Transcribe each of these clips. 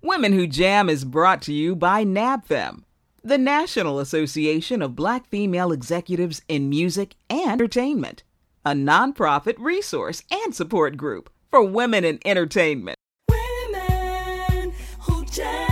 Women Who Jam is brought to you by NABFEM, the National Association of Black Female Executives in Music and Entertainment, a nonprofit resource and support group for women in entertainment. Women who jam.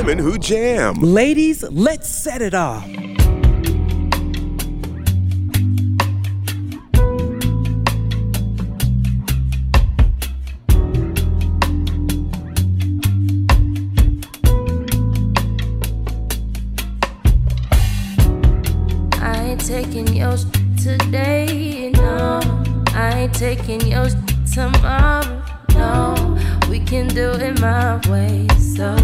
Women Who Jam. Ladies, let's set it off. I ain't taking yours today, no. I ain't taking yours tomorrow, no. We can do it my way, so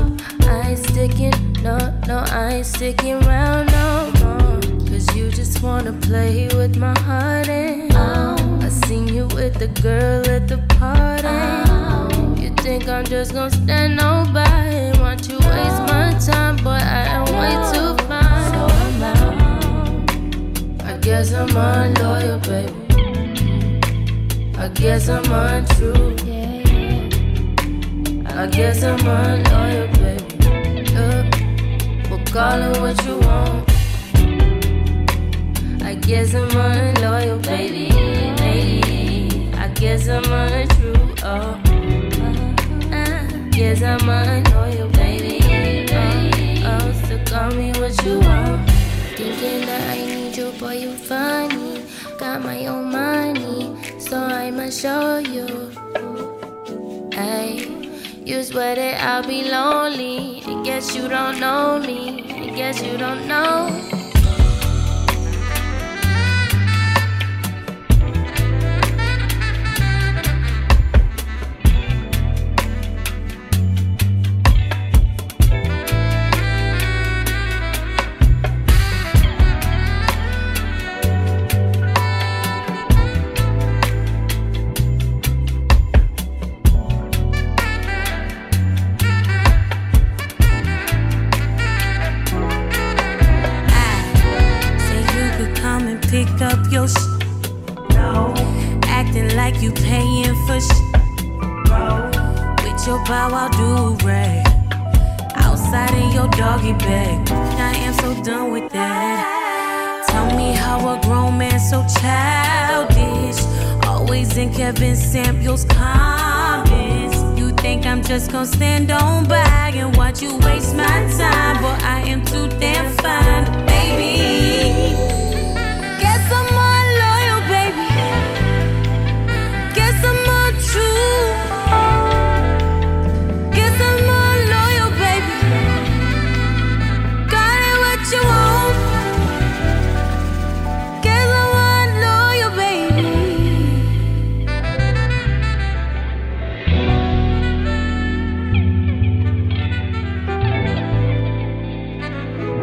I ain't sticking, no, no, I ain't sticking around no more. Cause you just wanna play with my heart, and oh, I seen you with the girl at the party. Oh. You think I'm just gonna stand nobody? Want you waste my time, but I am way too fine. So I'm out. I guess I'm unloyal, baby. I guess I'm untrue. I guess I'm unloyal, baby. Call it what you want. I guess I'm unloyal, baby. Maybe. I guess I'm untrue. Oh, I guess I'm unloyal, baby. Oh, oh, so call me what you want. Thinking that I need you, boy, you funny. Got my own money, so I must show you. Hey, you swear that I'll be lonely. I guess you don't know me. Guess you don't know.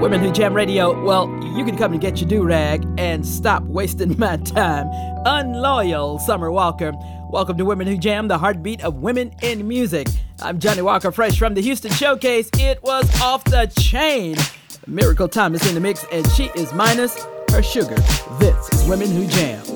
Women Who Jam Radio, well, you can come and get your do rag and stop wasting my time. Unloyal Summer Walker. Welcome to Women Who Jam, the heartbeat of women in music. I'm Johnny Walker, fresh from the Houston Showcase. It was off the chain. Miracle Thomas in the mix, and she is minus her sugar. This is Women Who Jam.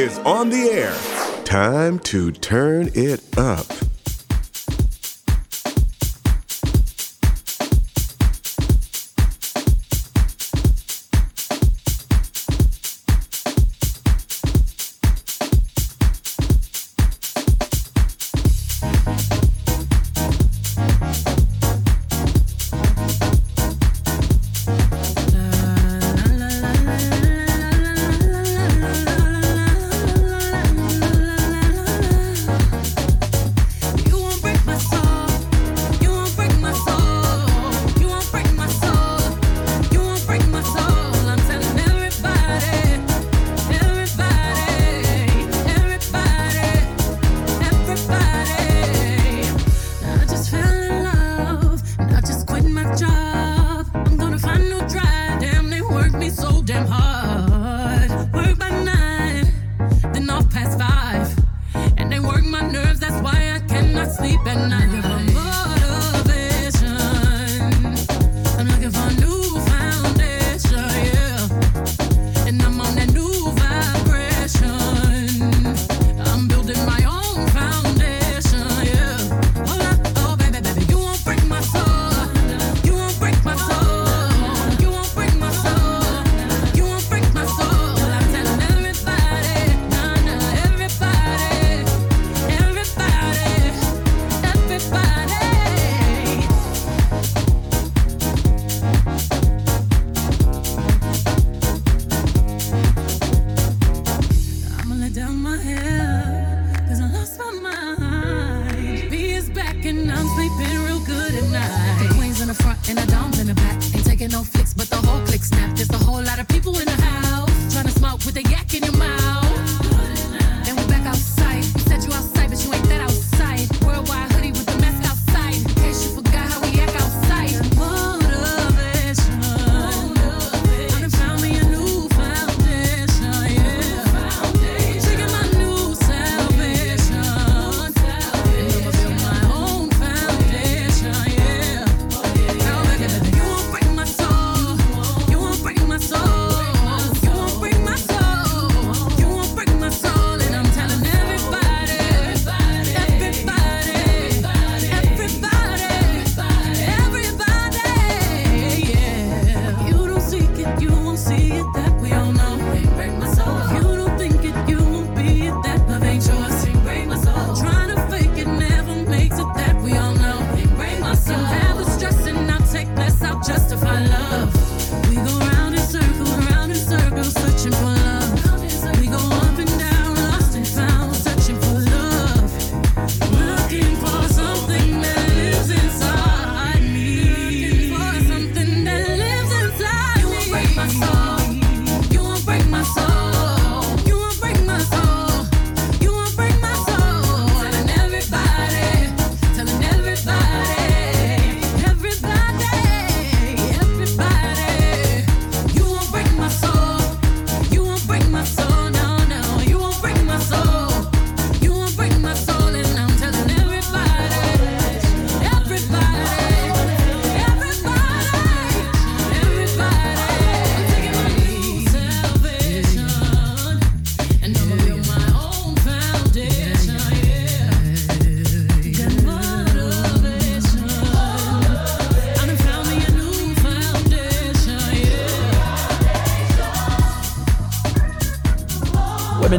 Is on the air. Time to turn it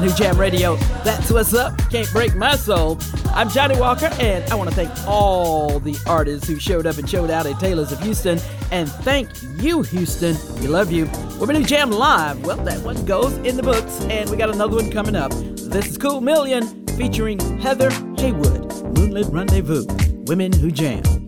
Who Jam Radio. That's what's up. Can't break my soul. I'm Johnny Walker, and I want to thank all the artists who showed up and showed out at Taylor's of Houston. And thank you, Houston. We love you. Women Who Jam Live. Well, that one goes in the books, and we got another one coming up. This is Cool Million featuring Heather Haywood. Moonlit Rendezvous. Women Who Jam.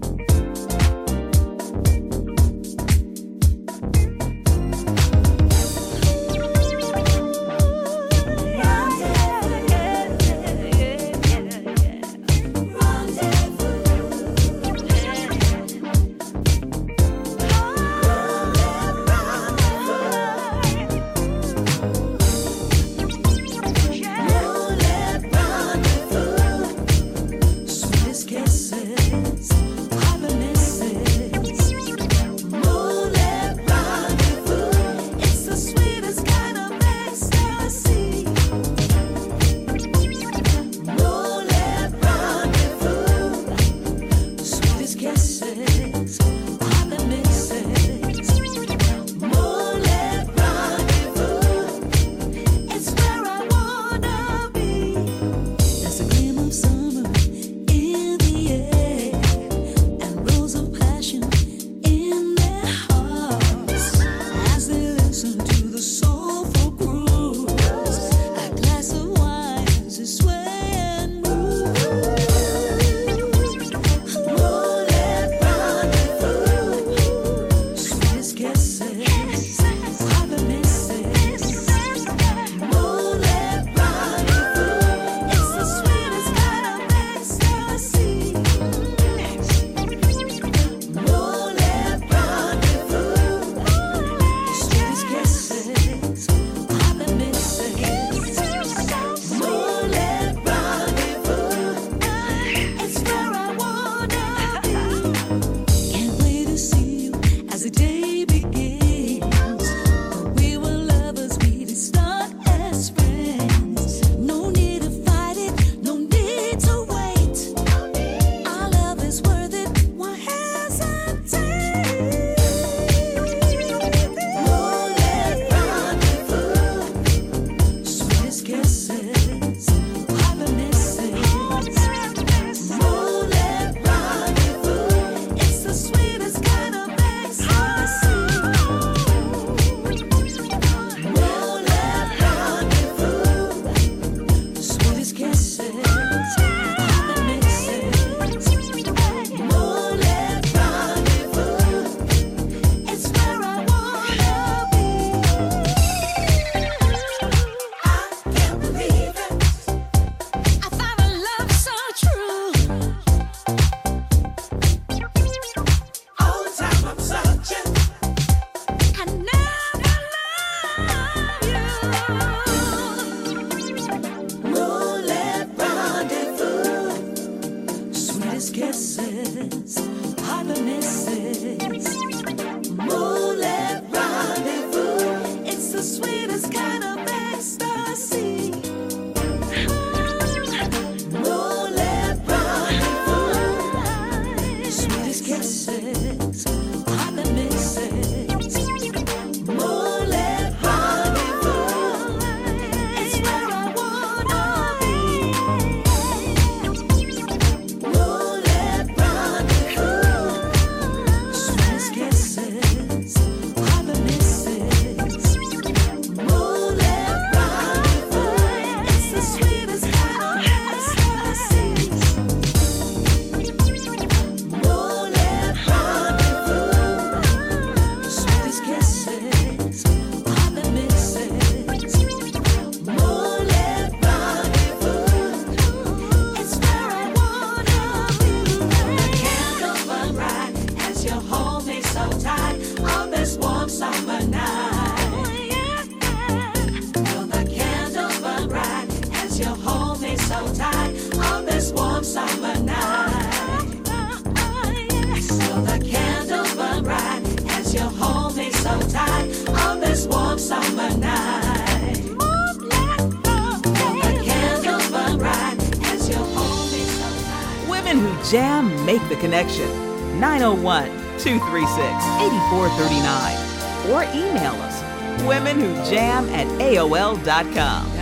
or email us women who jam at AOL.com.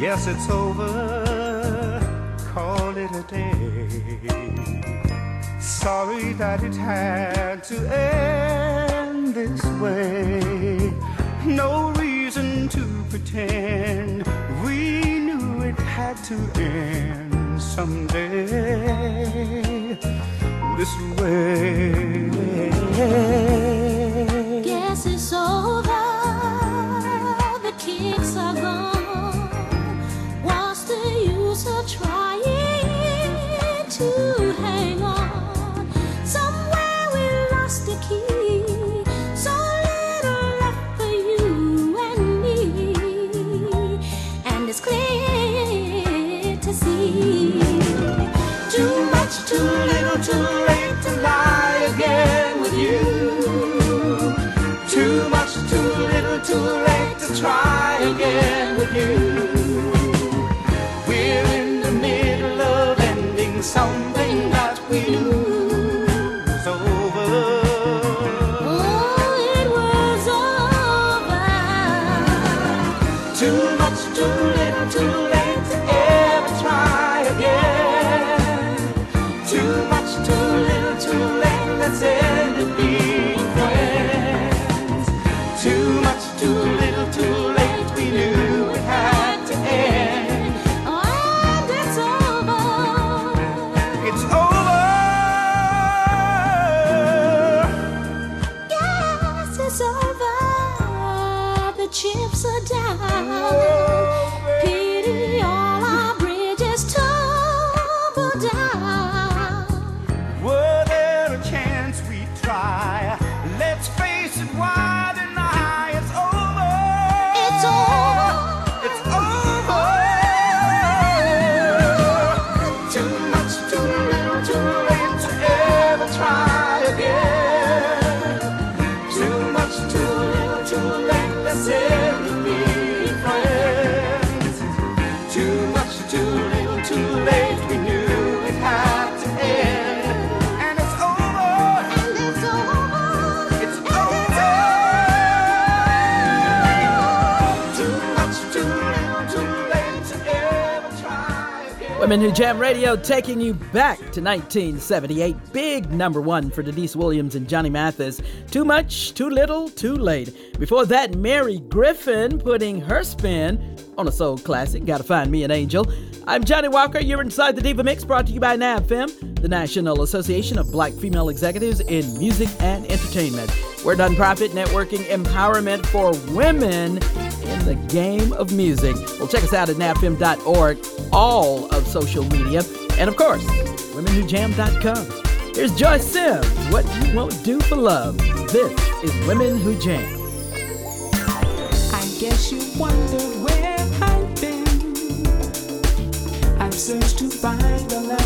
Yes, it's over. Call it a day. Sorry that it had to end this way. No reason to pretend. We knew it had to end someday. This way. again with you. Women Who Jam Radio taking you back to 1978. Big number one for Deniece Williams and Johnny Mathis. Too much, too little, too late. Before that, Mary Griffin putting her spin on a soul classic, Gotta Find Me an Angel. I'm Johnny Walker. You're inside the Diva Mix brought to you by NABFM, the National Association of Black Female Executives in Music and Entertainment. We're nonprofit networking empowerment for women in the game of music. Well, check us out at napfm.org, all of social media, and of course, womenwhojam.com. Here's Joyce Sims, What You Won't Do for Love. This is Women Who Jam. I guess you wondered where I've been. I've searched to find the love.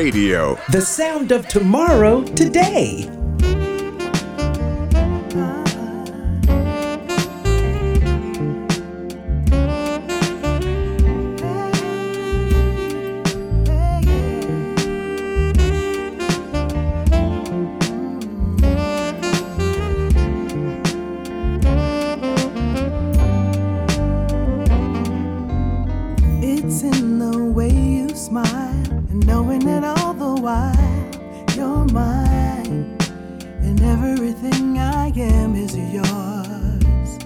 Radio, the sound of tomorrow today. Everything I am is yours.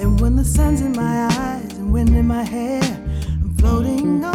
And when the sun's in my eyes and wind in my hair, I'm floating on.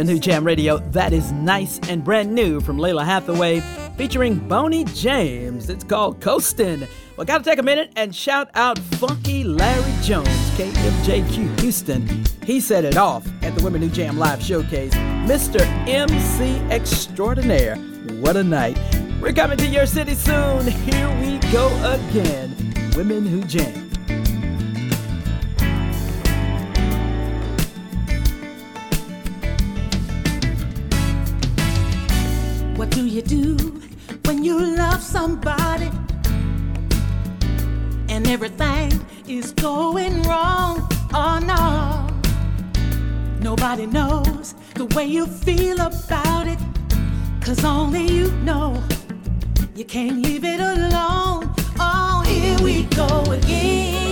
Radio. That is nice and brand new from Lalah Hathaway featuring Boney James. It's called Coastin'. Well, gotta take a minute and shout out Funky Larry Jones, KMJQ Houston. He set it off at the Women Who Jam Live Showcase. Mr. MC Extraordinaire. What a night. We're coming to your city soon. Here we go again. Women Who Jam. You feel about it, cause only you know. You can't leave it alone. Oh, here we go again.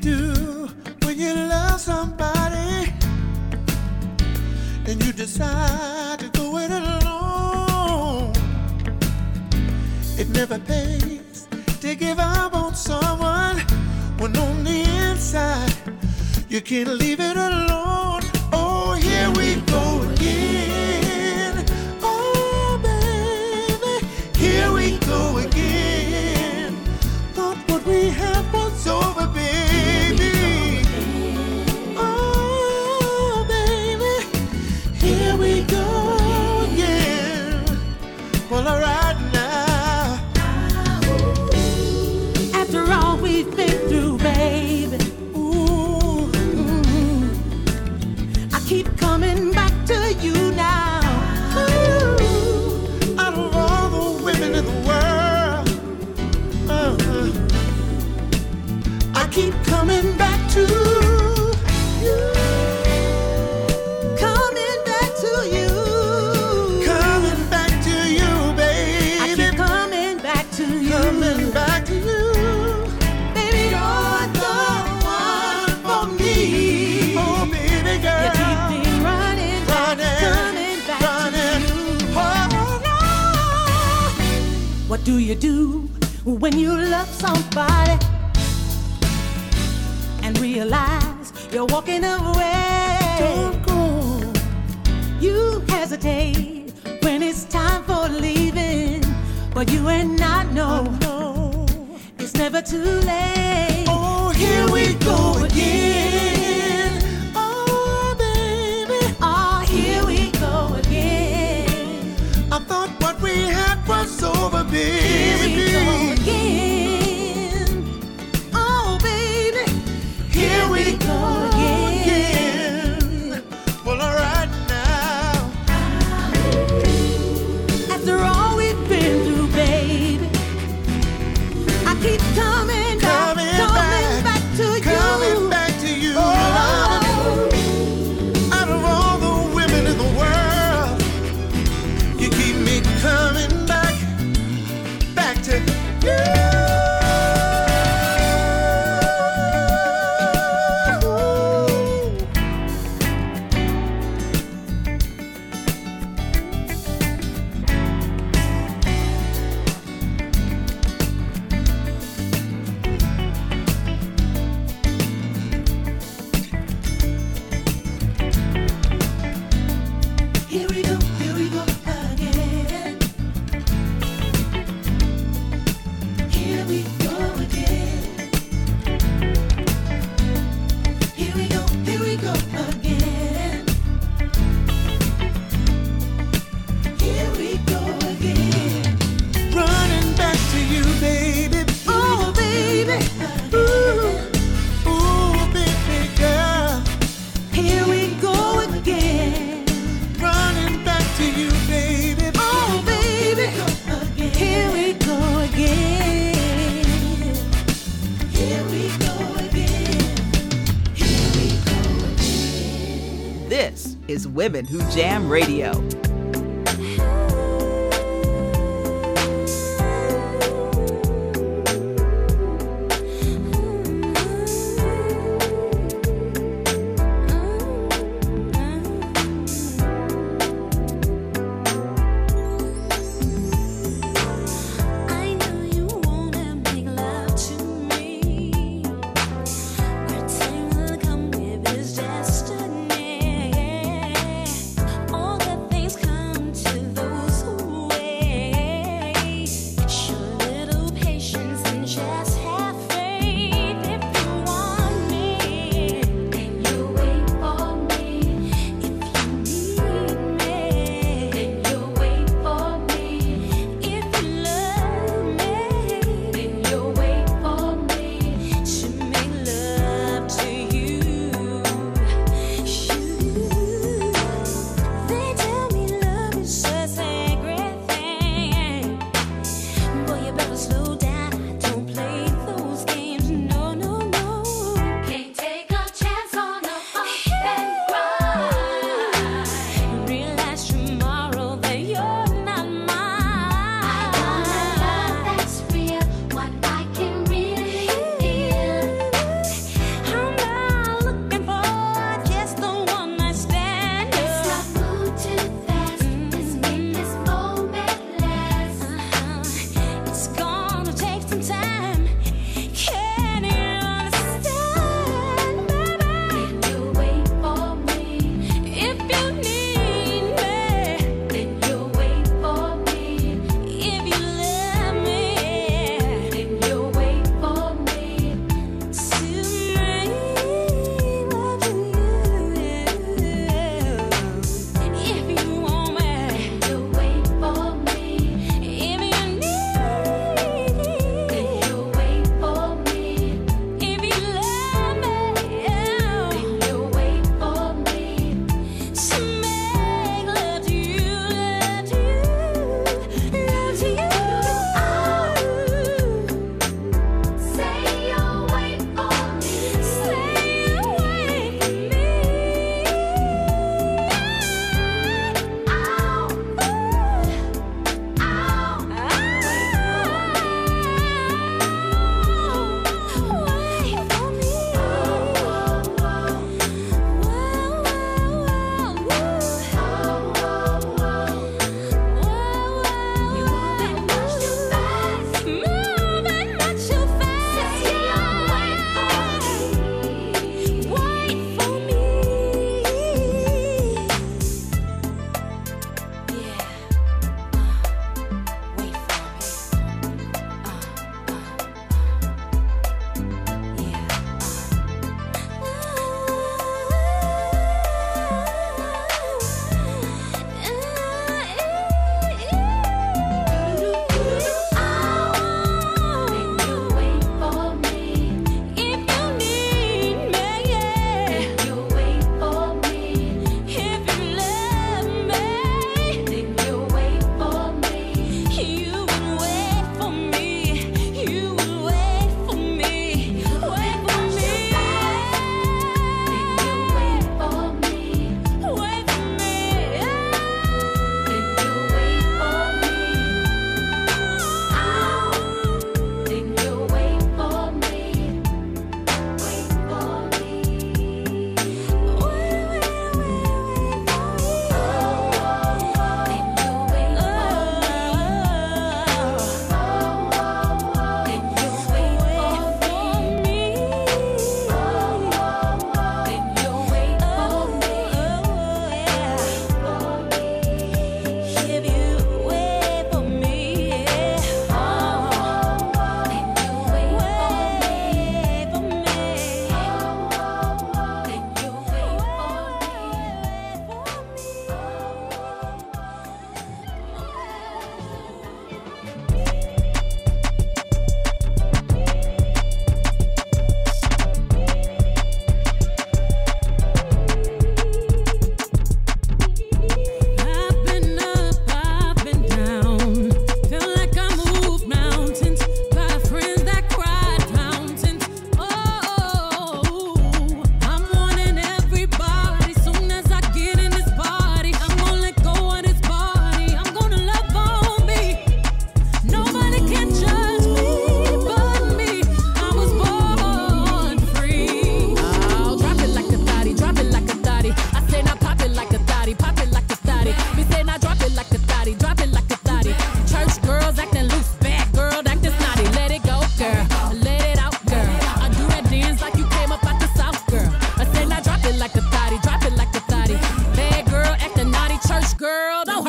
Do when you love somebody and you decide to go it alone? It never pays to give up on someone when on the inside you can't leave it alone. You do when you love somebody and realize you're walking away? Don't go. You hesitate when it's time for leaving, but you and I know oh, No. it's never too late. Oh, here we go again. Was is Women Who Jam Radio.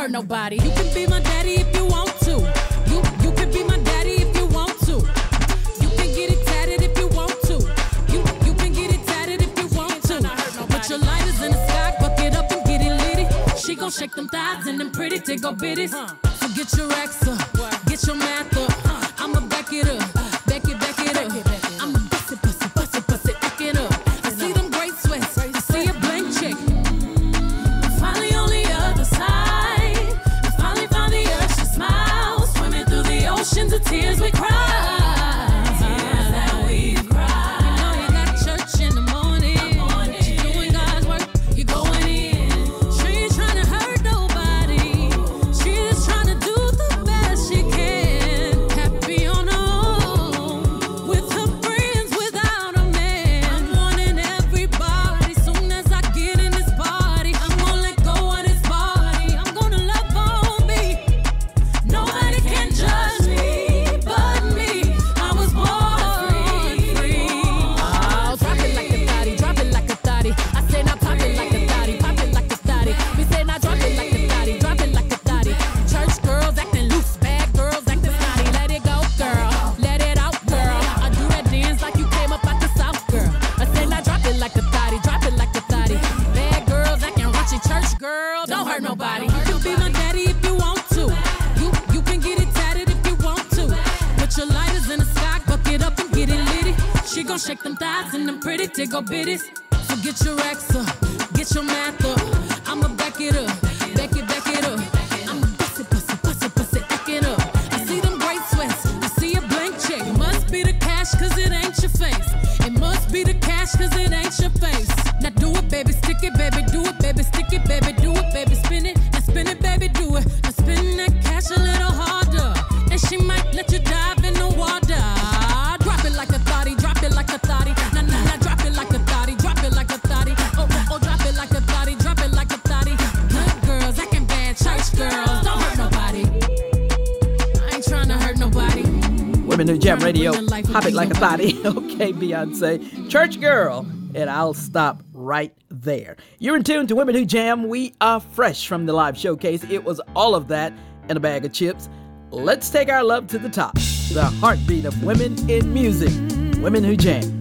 hurt nobody. You can be my daddy if you want to. You you can be my daddy if you want to. You can get it tatted if you want to. You you can get it tatted if you want to. Put your lighters in the sky, buck it up and get it lit. She gon' shake them thighs and them pretty tickle bitties. So get your racks up, get your math up. I'ma back it up. cash, cause it ain't your face. It must be the cash, cause it ain't your face. Now do it, baby, stick it, baby, do it, baby, stick it, baby, do it, baby, spin it. Now spin it, baby, do it. Now spin that cash a little harder. And she might let you dive in the water. Drop it like a thotty, drop it like a thotty. Now, now, now drop it like a thotty, drop it like a thotty. Oh, oh, oh, drop it like a thotty, drop it like a thotty. Good girls, acting bad, church girls. Don't hurt nobody. I ain't trying to hurt nobody. Women Who Jam Radio. Pop it like a body. okay, Beyonce. Church Girl. And I'll stop right there. You're in tune to Women Who Jam. We are fresh from the live showcase. It was all of that and a bag of chips. Let's take our love to the top. The heartbeat of women in music. Women Who Jam.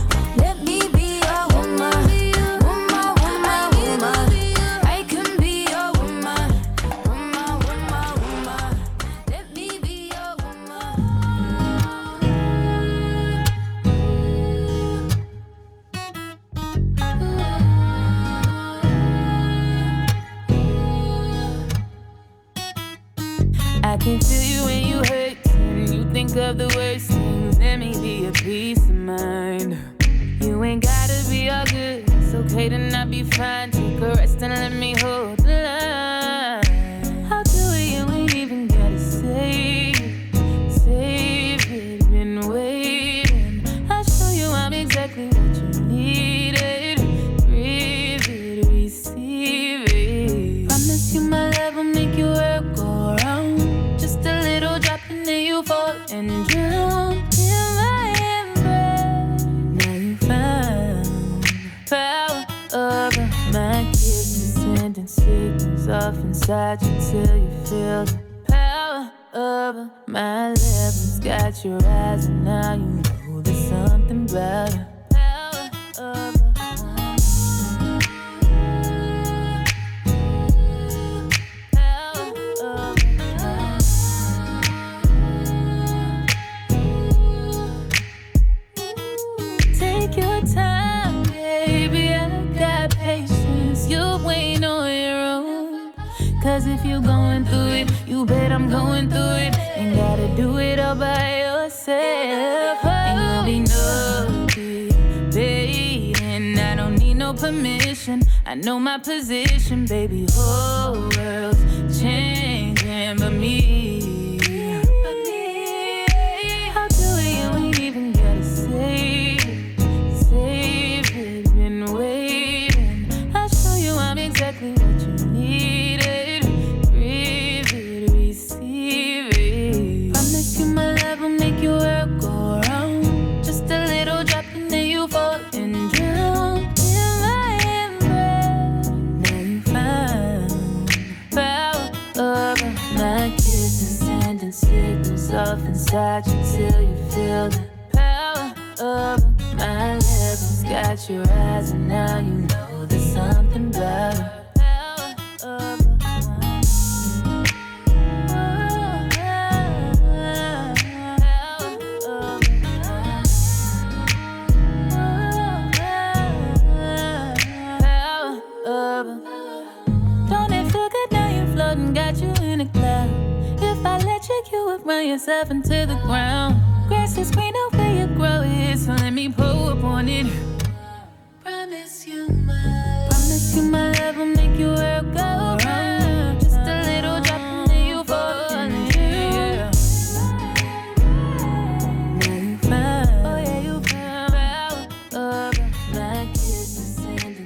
your eyes I know my position, baby. Whole world's changing, but me. at your eyes, and now you know there's something better. run yourself into the ground. Grass is green over you grow it, so let me pull up on it.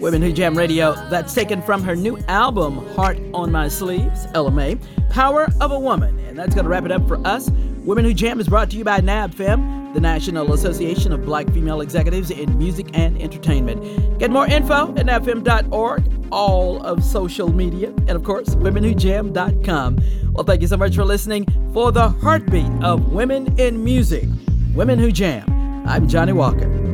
Women Who Jam Radio. That's taken from her new album, Heart on My Sleeves, Ella Mai, Power of a Woman. And that's going to wrap it up for us. Women Who Jam is brought to you by NABFEM, the National Association of Black Female Executives in Music and Entertainment. Get more info at nabfem.org, all of social media, and of course, womenwhojam.com. Well, thank you so much for listening for the heartbeat of women in music. Women Who Jam. I'm Johnny Walker.